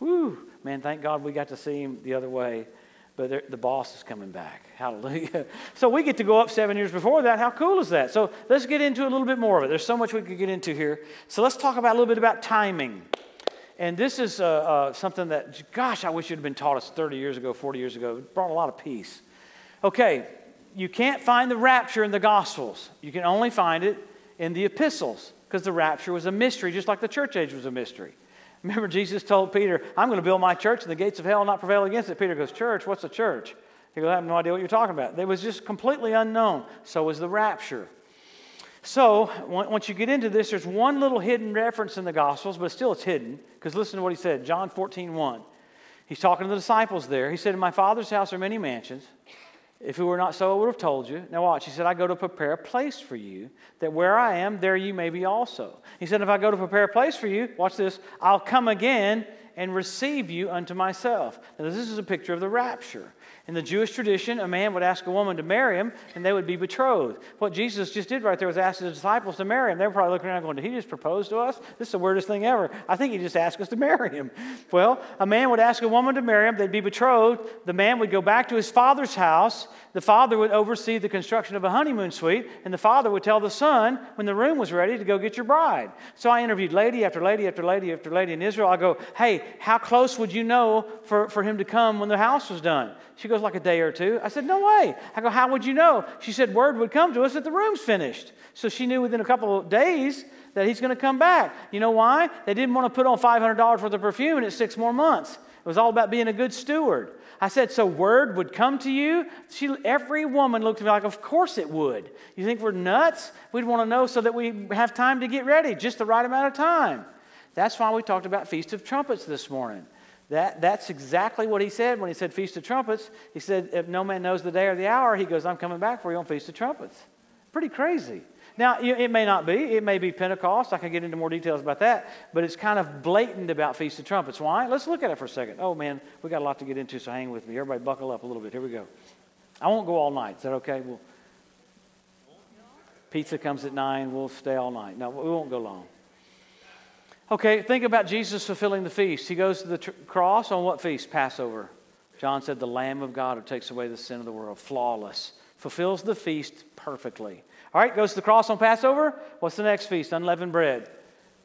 Woo! Man, thank God we got to see him the other way. But the boss is coming back. Hallelujah. So we get to go up seven years before that. How cool is that? So let's get into a little bit more of it. There's so much we could get into here. So let's talk about a little bit about timing. And this is uh, uh, something that, gosh, I wish it had been taught us 30 years ago, 40 years ago. It brought a lot of peace. Okay, you can't find the rapture in the Gospels. You can only find it in the epistles because the rapture was a mystery, just like the church age was a mystery. Remember, Jesus told Peter, I'm going to build my church and the gates of hell will not prevail against it. Peter goes, Church? What's a church? He goes, I have no idea what you're talking about. It was just completely unknown. So was the rapture. So, once you get into this, there's one little hidden reference in the Gospels, but still it's hidden, because listen to what he said John 14, 1. He's talking to the disciples there. He said, In my Father's house are many mansions. If it were not so, I would have told you. Now, watch. He said, I go to prepare a place for you, that where I am, there you may be also. He said, If I go to prepare a place for you, watch this, I'll come again and receive you unto myself. Now, this is a picture of the rapture. In the Jewish tradition, a man would ask a woman to marry him, and they would be betrothed. What Jesus just did right there was ask his disciples to marry him. They were probably looking around going, Did he just propose to us? This is the weirdest thing ever. I think he just asked us to marry him. Well, a man would ask a woman to marry him, they'd be betrothed. The man would go back to his father's house. The father would oversee the construction of a honeymoon suite, and the father would tell the son when the room was ready to go get your bride. So I interviewed lady after lady after lady after lady in Israel. I go, Hey, how close would you know for, for him to come when the house was done? She goes, like a day or two. I said, no way. I go, how would you know? She said, word would come to us that the room's finished. So she knew within a couple of days that he's going to come back. You know why? They didn't want to put on $500 worth of perfume and it's six more months. It was all about being a good steward. I said, so word would come to you? She, every woman looked at me like, of course it would. You think we're nuts? We'd want to know so that we have time to get ready, just the right amount of time. That's why we talked about Feast of Trumpets this morning. That, that's exactly what he said when he said Feast of Trumpets. He said, If no man knows the day or the hour, he goes, I'm coming back for you on Feast of Trumpets. Pretty crazy. Now, it may not be. It may be Pentecost. I can get into more details about that. But it's kind of blatant about Feast of Trumpets. Why? Let's look at it for a second. Oh, man, we got a lot to get into, so hang with me. Everybody buckle up a little bit. Here we go. I won't go all night. Is that okay? We'll, pizza comes at 9. We'll stay all night. No, we won't go long. Okay, think about Jesus fulfilling the feast. He goes to the tr- cross on what feast? Passover. John said, The Lamb of God who takes away the sin of the world. Flawless. Fulfills the feast perfectly. All right, goes to the cross on Passover. What's the next feast? Unleavened bread.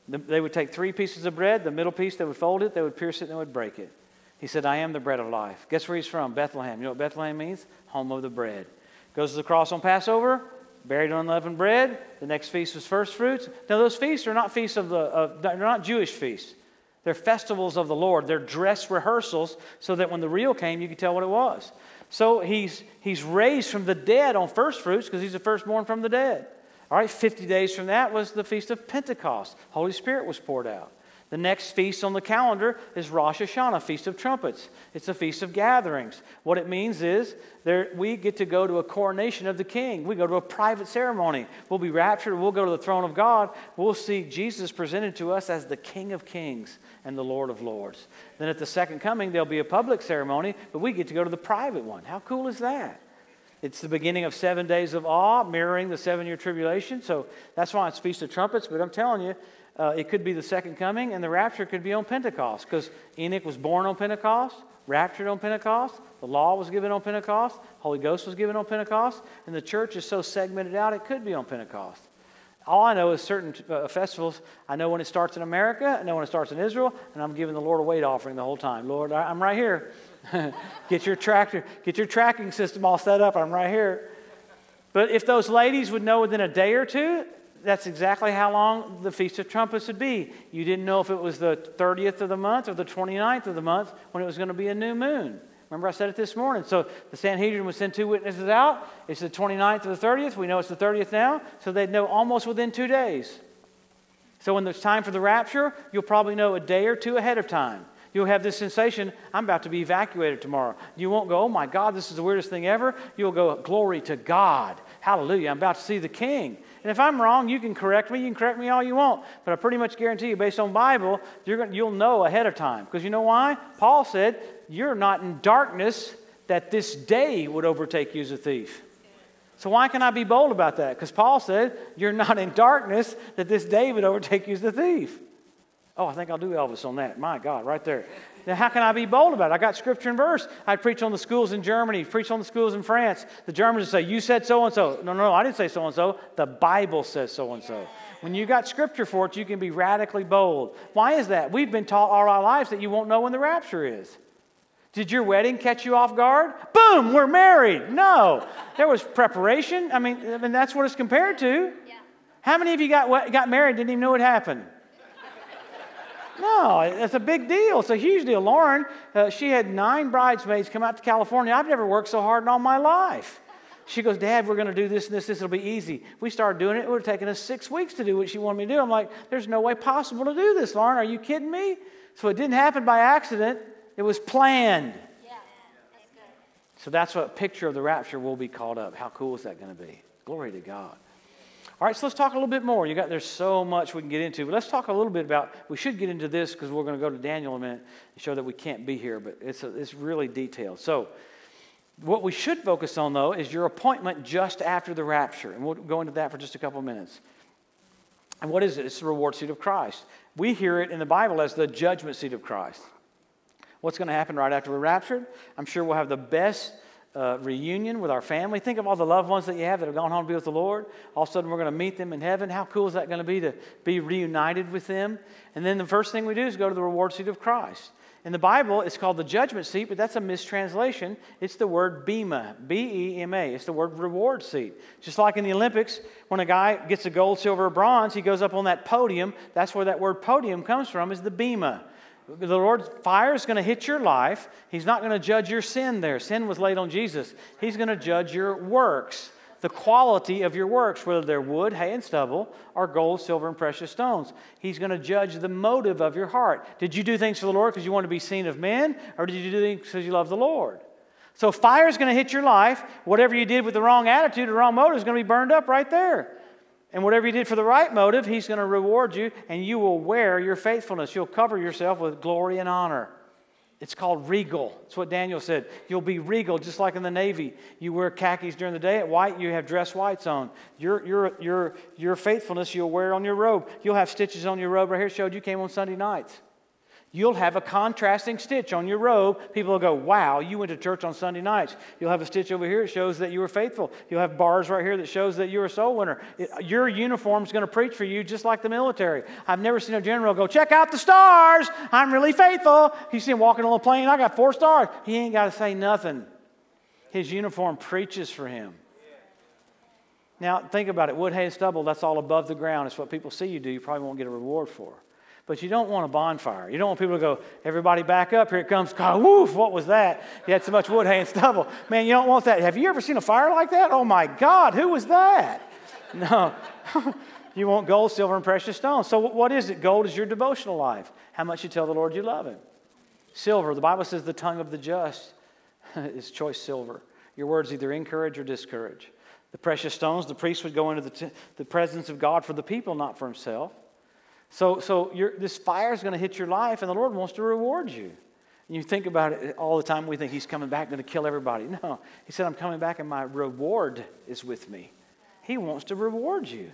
They would take three pieces of bread, the middle piece, they would fold it, they would pierce it, and they would break it. He said, I am the bread of life. Guess where he's from? Bethlehem. You know what Bethlehem means? Home of the bread. Goes to the cross on Passover, buried on unleavened bread. The next feast was first fruits. Now, those feasts are not feasts of the, of, they're not Jewish feasts. They're festivals of the Lord. They're dress rehearsals so that when the real came, you could tell what it was. So he's, he's raised from the dead on first fruits because he's the firstborn from the dead. All right, 50 days from that was the feast of Pentecost. Holy Spirit was poured out. The next feast on the calendar is Rosh Hashanah, Feast of Trumpets. It's a feast of gatherings. What it means is there, we get to go to a coronation of the king. We go to a private ceremony. We'll be raptured. We'll go to the throne of God. We'll see Jesus presented to us as the King of Kings and the Lord of Lords. Then at the second coming, there'll be a public ceremony, but we get to go to the private one. How cool is that? It's the beginning of seven days of awe, mirroring the seven year tribulation. So that's why it's Feast of Trumpets. But I'm telling you, uh, it could be the second coming, and the rapture could be on Pentecost because Enoch was born on Pentecost, raptured on Pentecost, the law was given on Pentecost, Holy Ghost was given on Pentecost, and the church is so segmented out it could be on Pentecost. All I know is certain uh, festivals. I know when it starts in America, I know when it starts in Israel, and I'm giving the Lord a wait offering the whole time. Lord, I, I'm right here. get your tractor, get your tracking system all set up. I'm right here. But if those ladies would know within a day or two, that's exactly how long the Feast of Trumpets would be. You didn't know if it was the 30th of the month or the 29th of the month when it was going to be a new moon. Remember, I said it this morning. So the Sanhedrin would send two witnesses out. It's the 29th or the 30th. We know it's the 30th now. So they'd know almost within two days. So when there's time for the rapture, you'll probably know a day or two ahead of time. You'll have this sensation, I'm about to be evacuated tomorrow. You won't go, oh my God, this is the weirdest thing ever. You'll go, glory to God. Hallelujah. I'm about to see the King. And if I'm wrong, you can correct me. You can correct me all you want. But I pretty much guarantee you, based on Bible, you're going, you'll know ahead of time. Because you know why? Paul said, You're not in darkness that this day would overtake you as a thief. So why can I be bold about that? Because Paul said, You're not in darkness, that this day would overtake you as a thief. Oh, I think I'll do Elvis on that. My God, right there. Now, how can I be bold about it? I got scripture and verse. I preach on the schools in Germany, preach on the schools in France. The Germans would say, You said so and so. No, no, no, I didn't say so and so. The Bible says so and so. When you got scripture for it, you can be radically bold. Why is that? We've been taught all our lives that you won't know when the rapture is. Did your wedding catch you off guard? Boom, we're married. No, there was preparation. I mean, I mean that's what it's compared to. Yeah. How many of you got, got married didn't even know it happened? No, it's a big deal. It's a huge deal. Lauren, uh, she had nine bridesmaids come out to California. I've never worked so hard in all my life. She goes, Dad, we're going to do this and this. This will be easy. We started doing it. It would have taken us six weeks to do what she wanted me to do. I'm like, there's no way possible to do this, Lauren. Are you kidding me? So it didn't happen by accident. It was planned. Yeah, that's so that's what picture of the rapture will be called up. How cool is that going to be? Glory to God. All right, so let's talk a little bit more. You got there's so much we can get into, but let's talk a little bit about. We should get into this because we're going to go to Daniel in a minute and show that we can't be here, but it's a, it's really detailed. So, what we should focus on though is your appointment just after the rapture, and we'll go into that for just a couple minutes. And what is it? It's the reward seat of Christ. We hear it in the Bible as the judgment seat of Christ. What's going to happen right after we're raptured? I'm sure we'll have the best uh, reunion with our family. Think of all the loved ones that you have that have gone home to be with the Lord. All of a sudden, we're going to meet them in heaven. How cool is that going to be to be reunited with them? And then the first thing we do is go to the reward seat of Christ. In the Bible, it's called the judgment seat, but that's a mistranslation. It's the word bema, B E M A. It's the word reward seat. Just like in the Olympics, when a guy gets a gold, silver, or bronze, he goes up on that podium. That's where that word podium comes from, is the bema. The Lord's fire is going to hit your life. He's not going to judge your sin there. Sin was laid on Jesus. He's going to judge your works, the quality of your works, whether they're wood, hay, and stubble, or gold, silver, and precious stones. He's going to judge the motive of your heart. Did you do things for the Lord because you want to be seen of men, or did you do things because you love the Lord? So fire is going to hit your life. Whatever you did with the wrong attitude, the wrong motive is going to be burned up right there. And whatever you did for the right motive, He's going to reward you, and you will wear your faithfulness. You'll cover yourself with glory and honor. It's called regal. That's what Daniel said. You'll be regal, just like in the Navy. You wear khakis during the day. At white, you have dress whites on. Your, your, your, your faithfulness you'll wear on your robe. You'll have stitches on your robe right here. Showed you came on Sunday nights you'll have a contrasting stitch on your robe. People will go, Wow, you went to church on Sunday nights. You'll have a stitch over here that shows that you were faithful. You'll have bars right here that shows that you're a soul winner. It, your uniform's going to preach for you just like the military. I've never seen a general go, Check out the stars. I'm really faithful. You see him walking on a plane. I got four stars. He ain't got to say nothing. His uniform preaches for him. Now, think about it wood, hay, and stubble, that's all above the ground. It's what people see you do. You probably won't get a reward for. But you don't want a bonfire. You don't want people to go, everybody back up, here it comes. God, woof, what was that? You had so much wood, hay, and stubble. Man, you don't want that. Have you ever seen a fire like that? Oh my God, who was that? No. you want gold, silver, and precious stones. So, what is it? Gold is your devotional life. How much you tell the Lord you love Him. Silver, the Bible says the tongue of the just is choice silver. Your words either encourage or discourage. The precious stones, the priest would go into the, t- the presence of God for the people, not for himself. So, so this fire is going to hit your life, and the Lord wants to reward you. And you think about it all the time, we think He's coming back, going to kill everybody. No, He said, I'm coming back, and my reward is with me. He wants to reward you.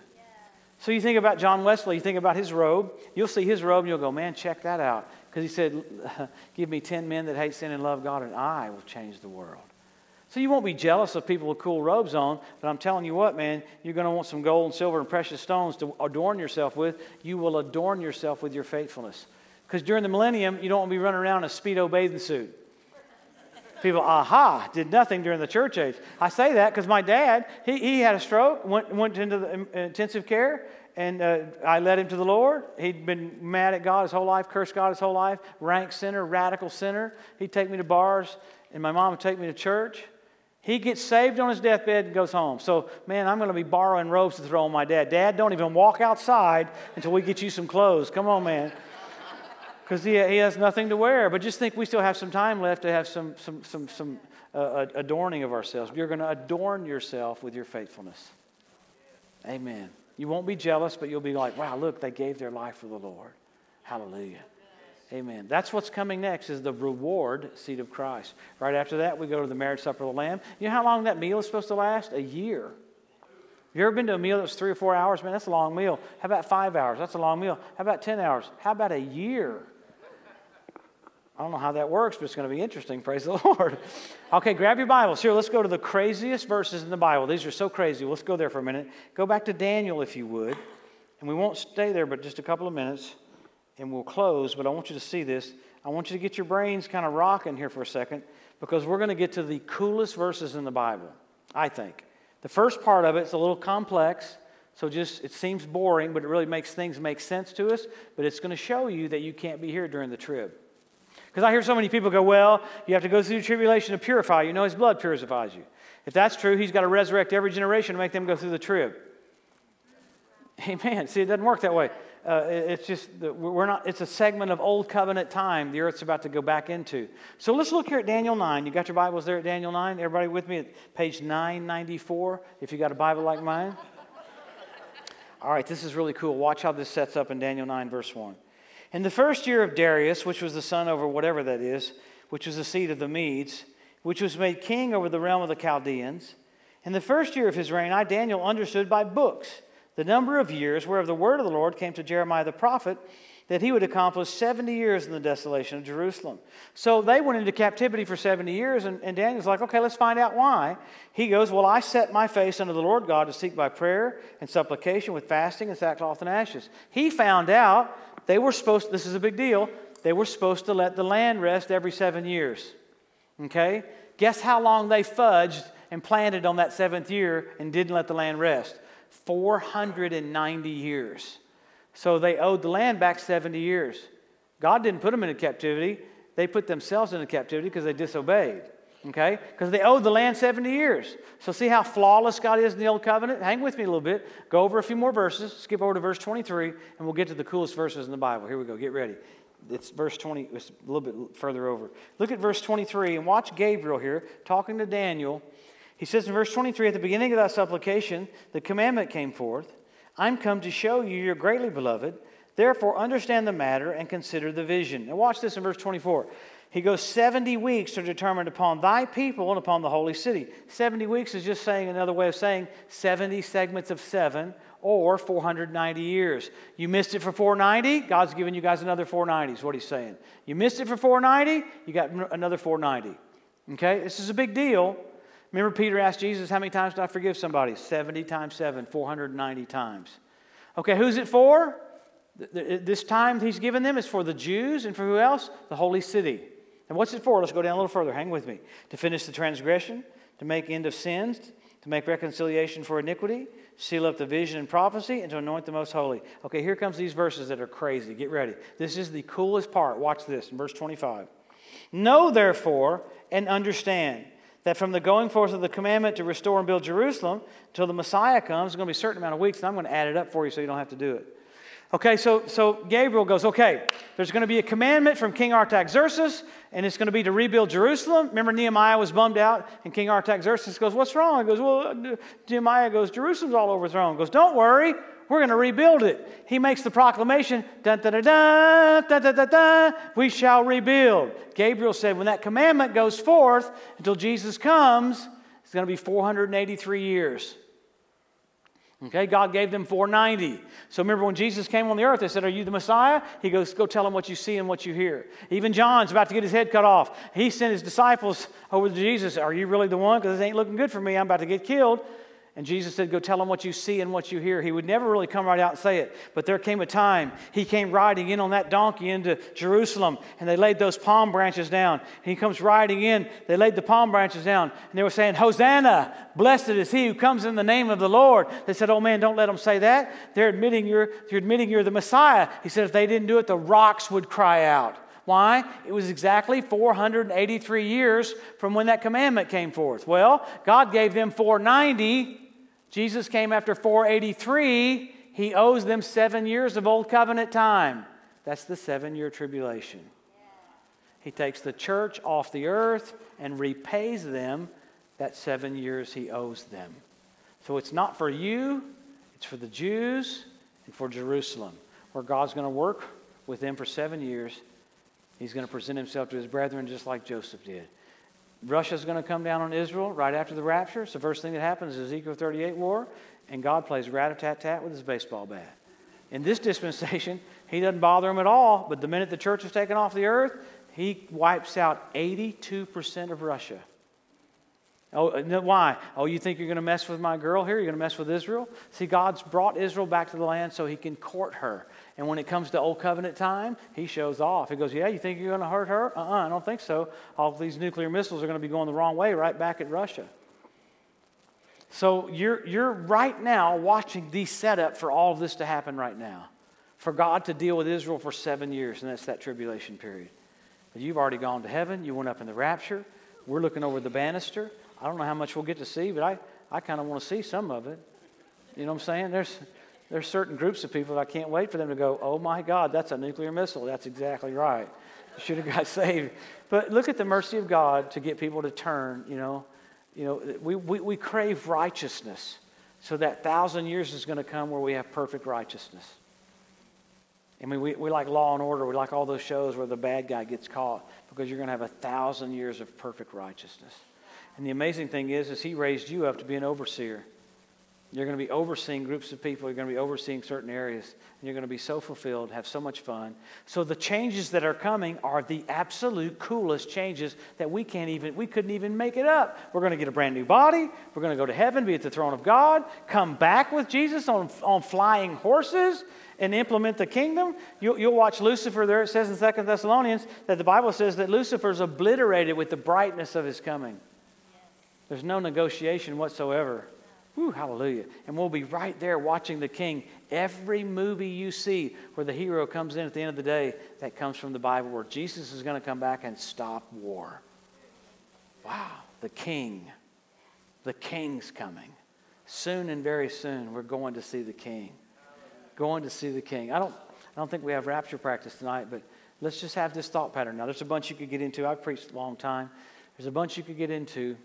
So you think about John Wesley, you think about his robe. You'll see his robe, and you'll go, man, check that out. Because he said, give me 10 men that hate sin and love God, and I will change the world. So you won't be jealous of people with cool robes on, but I'm telling you what, man, you're going to want some gold and silver and precious stones to adorn yourself with. You will adorn yourself with your faithfulness. Because during the millennium, you don't want to be running around in a Speedo bathing suit. People, aha, did nothing during the church age. I say that because my dad, he, he had a stroke, went, went into the intensive care, and uh, I led him to the Lord. He'd been mad at God his whole life, cursed God his whole life, rank sinner, radical sinner. He'd take me to bars, and my mom would take me to church. He gets saved on his deathbed and goes home. So, man, I'm going to be borrowing robes to throw on my dad. Dad, don't even walk outside until we get you some clothes. Come on, man. Because he, he has nothing to wear. But just think we still have some time left to have some, some, some, some uh, adorning of ourselves. You're going to adorn yourself with your faithfulness. Amen. You won't be jealous, but you'll be like, wow, look, they gave their life for the Lord. Hallelujah. Amen. That's what's coming next is the reward seat of Christ. Right after that, we go to the marriage supper of the Lamb. You know how long that meal is supposed to last? A year. Have you ever been to a meal that was three or four hours? Man, that's a long meal. How about five hours? That's a long meal. How about 10 hours? How about a year? I don't know how that works, but it's going to be interesting. Praise the Lord. Okay, grab your Bibles. Here, let's go to the craziest verses in the Bible. These are so crazy. Let's go there for a minute. Go back to Daniel, if you would. And we won't stay there but just a couple of minutes and we'll close, but I want you to see this. I want you to get your brains kind of rocking here for a second because we're going to get to the coolest verses in the Bible, I think. The first part of it's a little complex, so just it seems boring, but it really makes things make sense to us, but it's going to show you that you can't be here during the trib. Because I hear so many people go, well, you have to go through tribulation to purify you. No, his blood purifies you. If that's true, he's got to resurrect every generation to make them go through the trib. Amen. See, it doesn't work that way uh, it's just we're not it's a segment of old covenant time the earth's about to go back into. So let's look here at daniel 9 you got your bibles there at daniel 9 everybody with me at page 994 if you got a bible like mine? All right this is really cool. Watch how this sets up in daniel 9 verse 1 in the first year of darius which was the son over whatever that is which was the seed of the medes which was made king over the realm of the chaldeans in the first year of his reign i daniel understood by books the number of years whereof the word of the Lord came to Jeremiah the prophet that he would accomplish 70 years in the desolation of Jerusalem. So they went into captivity for 70 years, and, and, Daniel's like, okay, let's find out why. He goes, Well, I set my face unto the Lord God to seek by prayer and supplication with fasting and sackcloth and ashes. He found out they were supposed, this is a big deal, they were supposed to let the land rest every seven years. Okay? Guess how long they fudged and planted on that seventh year and didn't let the land rest? 490 years. So they owed the land back 70 years. God didn't put them into captivity, they put themselves into captivity because they disobeyed. Okay? Because they owed the land 70 years. So see how flawless God is in the Old Covenant? Hang with me a little bit. Go over a few more verses. Skip over to verse 23, and we'll get to the coolest verses in the Bible. Here we go. Get ready. It's verse 20, it's a little bit further over. Look at verse 23 and watch Gabriel here talking to Daniel he says in verse 23 at the beginning of that supplication, the commandment came forth I'm come to show you you're greatly beloved. Therefore, understand the matter and consider the vision. Now, watch this in verse 24. He goes, 70 weeks are determined upon thy people and upon the holy city. 70 weeks is just saying another way of saying 70 segments of seven or 490 years. You missed it for 490, God's giving you guys another 490, is what he's saying. You missed it for 490, you got another 490. Okay? This is a big deal. Remember, Peter asked Jesus, How many times do I forgive somebody? 70 times 7, 490 times. Okay, who's it for? This time he's given them is for the Jews and for who else? The holy city. And what's it for? Let's go down a little further. Hang with me. To finish the transgression, to make end of sins, to make reconciliation for iniquity, seal up the vision and prophecy, and to anoint the most holy. Okay, here comes these verses that are crazy. Get ready. This is the coolest part. Watch this in verse 25. Know therefore and understand that from the going forth of the commandment to restore and build Jerusalem until the Messiah comes, it's going to be a certain amount of weeks, and I'm going to add it up for you so you don't have to do it. Okay, so, so Gabriel goes, okay, there's going to be a commandment from King Artaxerxes, and it's going to be to rebuild Jerusalem. Remember, Nehemiah was bummed out, and King Artaxerxes goes, What's wrong? He goes, Well, uh, Nehemiah goes, Jerusalem's all overthrown. He goes, Don't worry, we're going to rebuild it. He makes the proclamation, dun, dun, dun, dun, dun, dun, dun, dun, we shall rebuild. Gabriel said, when that commandment goes forth until Jesus comes, it's going to be 483 years. Okay, God gave them 490. So remember when Jesus came on the earth, they said, Are you the Messiah? He goes, Go tell them what you see and what you hear. Even John's about to get his head cut off. He sent his disciples over to Jesus, Are you really the one? Because this ain't looking good for me. I'm about to get killed. And Jesus said, Go tell them what you see and what you hear. He would never really come right out and say it. But there came a time he came riding in on that donkey into Jerusalem, and they laid those palm branches down. And he comes riding in. They laid the palm branches down, and they were saying, Hosanna, blessed is he who comes in the name of the Lord. They said, Oh man, don't let them say that. They're admitting you're, you're admitting you're the Messiah. He said, If they didn't do it, the rocks would cry out. Why? It was exactly 483 years from when that commandment came forth. Well, God gave them 490 Jesus came after 483. He owes them seven years of old covenant time. That's the seven year tribulation. He takes the church off the earth and repays them that seven years he owes them. So it's not for you, it's for the Jews and for Jerusalem, where God's going to work with them for seven years He's going to present himself to his brethren just like Joseph did. Russia's going to come down on Israel right after the rapture. The first thing that happens is Ezekiel 38 war, and God plays rat-a-tat-tat with his baseball bat. In this dispensation, he doesn't bother him at all, but the minute the church is taken off the earth, he wipes out 82% of Russia. Oh, why? Oh, you think you're going to mess with my girl here? You're going to mess with Israel? See, God's brought Israel back to the land so he can court her. And when it comes to Old Covenant time, he shows off. He goes, Yeah, you think you're going to hurt her? Uh uh-uh, uh I don't think so. All these nuclear missiles are going to be going the wrong way right back at Russia. So you're, you're right now watching the setup for all of this to happen right now. For God to deal with Israel for seven years, and that's that tribulation period. But you've already gone to heaven. You went up in the rapture. We're looking over the banister. I don't know how much we'll get to see, but I, I kind of want to see some of it. You know what I'm saying? There's, there's certain groups of people that I can't wait for them to go, oh my God, that's a nuclear missile. That's exactly right. Should have got saved. But look at the mercy of God to get people to turn, you know. You know, we, we, we crave righteousness. So that thousand years is going to come where we have perfect righteousness. I mean, we, we like Law and Order. We like all those shows where the bad guy gets caught because you're going to have a thousand years of perfect righteousness. And the amazing thing is, is he raised you up to be an overseer. You're going to be overseeing groups of people. You're going to be overseeing certain areas. And you're going to be so fulfilled, have so much fun. So the changes that are coming are the absolute coolest changes that we can't even, we couldn't even make it up. We're going to get a brand new body. We're going to go to heaven, be at the throne of God, come back with Jesus on, on flying horses and implement the kingdom. You'll, you'll watch Lucifer there. It says in Second Thessalonians that the Bible says that Lucifer's obliterated with the brightness of his coming. There's no negotiation whatsoever. Hallelujah. And we'll be right there watching the king. Every movie you see where the hero comes in at the end of the day, that comes from the Bible, where Jesus is going to come back and stop war. Wow, the king. The king's coming. Soon and very soon, we're going to see the king. Going to see the king. I don't, I don't think we have rapture practice tonight, but let's just have this thought pattern. Now, there's a bunch you could get into. I've preached a long time. There's a bunch you could get into.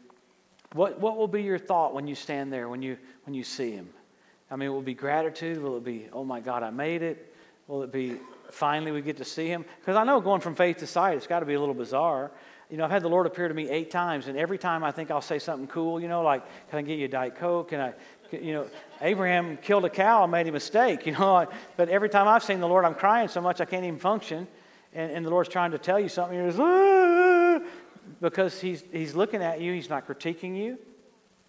What, what will be your thought when you stand there, when you, when you see him? I mean, it will it be gratitude? Will it be, oh my God, I made it? Will it be, finally we get to see him? Because I know going from faith to sight, it's got to be a little bizarre. You know, I've had the Lord appear to me eight times, and every time I think I'll say something cool, you know, like, can I get you a Diet Coke? Can I, you know, Abraham killed a cow and made a mistake, you know. But every time I've seen the Lord, I'm crying so much I can't even function. And, and the Lord's trying to tell you something. You're just, ah! Because he's, he's looking at you, he's not critiquing you,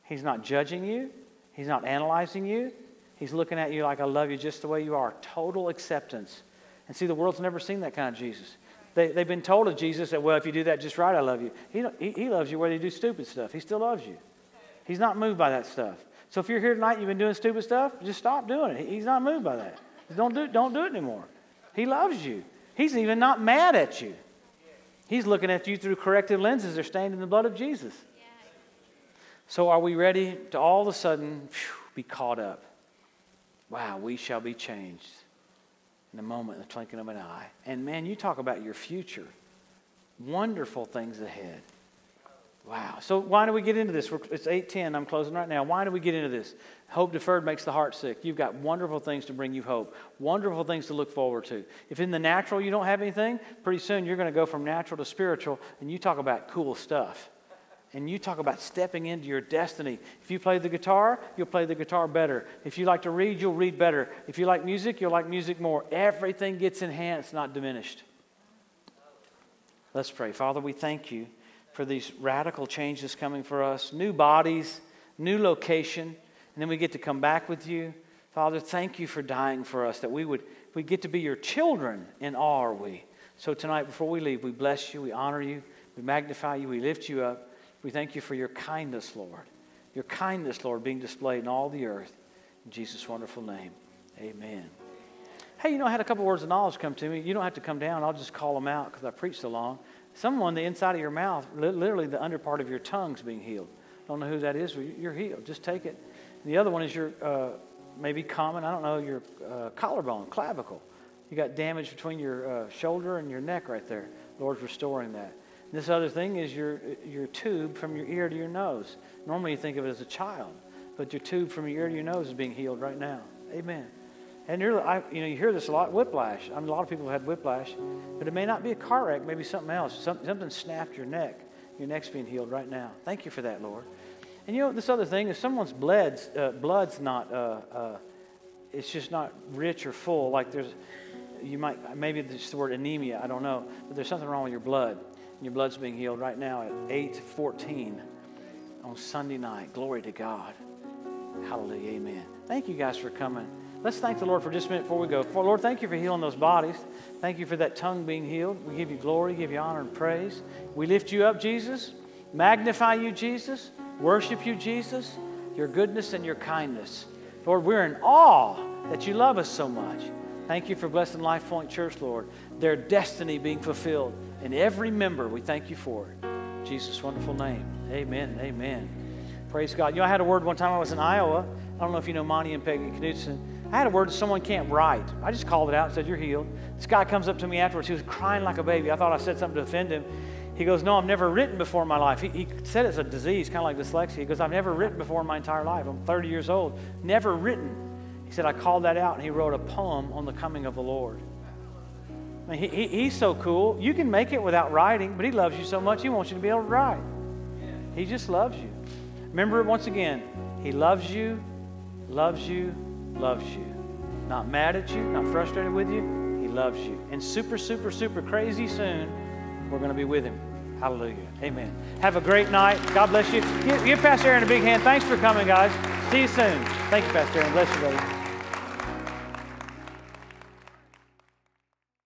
he's not judging you, he's not analyzing you. He's looking at you like, I love you just the way you are. Total acceptance. And see, the world's never seen that kind of Jesus. They, they've been told of Jesus that, well, if you do that just right, I love you. He, he, loves you whether you do stupid stuff. He still loves you. He's not moved by that stuff. So if you're here tonight, you've been doing stupid stuff, just stop doing it. He's not moved by that. Don't do, don't do it anymore. He loves you. He's even not mad at you. He's looking at you through corrective lenses. They're stained in the blood of Jesus. So, are we ready to all of a sudden phew, be caught up? Wow, we shall be changed in a moment, in the twinkling of an eye. And man, you talk about your future. Wonderful things ahead. Wow. So why do we get into this? It's 8:10. I'm closing right now. Why do we get into this? Hope deferred makes the heart sick. You've got wonderful things to bring you hope. Wonderful things to look forward to. If in the natural you don't have anything, pretty soon you're going to go from natural to spiritual and you talk about cool stuff. And you talk about stepping into your destiny. If you play the guitar, you'll play the guitar better. If you like to read, you'll read better. If you like music, you'll like music more. Everything gets enhanced, not diminished. Let's pray. Father, we thank you for these radical changes coming for us new bodies, new location, and then we get to come back with you. Father, thank you for dying for us, that we would we get to be your children in awe are we. So tonight, before we leave, we bless you, we honor you, we magnify you, we lift you up. We thank you for your kindness, Lord. Your kindness, Lord, being displayed in all the earth. In Jesus' wonderful name, amen. Hey, you know, I had a couple words of knowledge come to me. You don't have to come down. I'll just call them out because I preached so long. Someone, the inside of your mouth, literally the under part of your tongue's being healed. Don't know who that is, but you're healed. Just take it. The other one is your, uh, maybe common, I don't know, your uh, collarbone, clavicle. You got damage between your uh, shoulder and your neck right there. Lord's restoring that. And this other thing is your, your tube from your ear to your nose. Normally you think of it as a child, but your tube from your ear to your nose is being healed right now. Amen. And you're, I, you know, you hear this a lot, whiplash. I mean, a lot of people have had whiplash, but it may not be a car wreck, maybe something else. Something, something snapped your neck. Your neck's being healed right now. Thank you for that, Lord. And you know, this other thing, if someone's blood's, uh, blood's not, uh, uh, it's just not rich or full, like there's, you might, maybe it's the word anemia, I don't know, but there's something wrong with your blood. And your blood's being healed right now at 8:14 on Sunday night. Glory to God. Hallelujah. Amen. Thank you guys for coming. Let's thank the Lord for just a minute before we go. Lord, thank you for healing those bodies. Thank you for that tongue being healed. We give you glory, give you honor and praise. We lift you up, Jesus. Magnify you, Jesus. Worship you, Jesus. Your goodness and your kindness. Lord, we're in awe that you love us so much. Thank you for blessing Life Point Church, Lord. Their destiny being fulfilled in every member. We thank you for it. Jesus' wonderful name. Amen. Amen. Praise God. You know, I had a word one time I was in Iowa. I don't know if you know Monty and Peggy Knudsen. I had a word that someone can't write. I just called it out and said, You're healed. This guy comes up to me afterwards. He was crying like a baby. I thought I said something to offend him. He goes, No, I've never written before in my life. He, he said it's a disease, kind of like dyslexia. He goes, I've never written before in my entire life. I'm 30 years old. Never written. He said, I called that out, and he wrote a poem on the coming of the Lord. I mean, he, he, he's so cool. You can make it without writing, but he loves you so much, he wants you to be able to write. He just loves you. Remember it once again. He loves you, loves you, loves you. Not mad at you, not frustrated with you. He loves you. And super, super, super crazy soon, we're going to be with him. Hallelujah. Amen. Have a great night. God bless you. Give, give Pastor Aaron a big hand. Thanks for coming, guys. See you soon. Thank you, Pastor Aaron. Bless you, brother.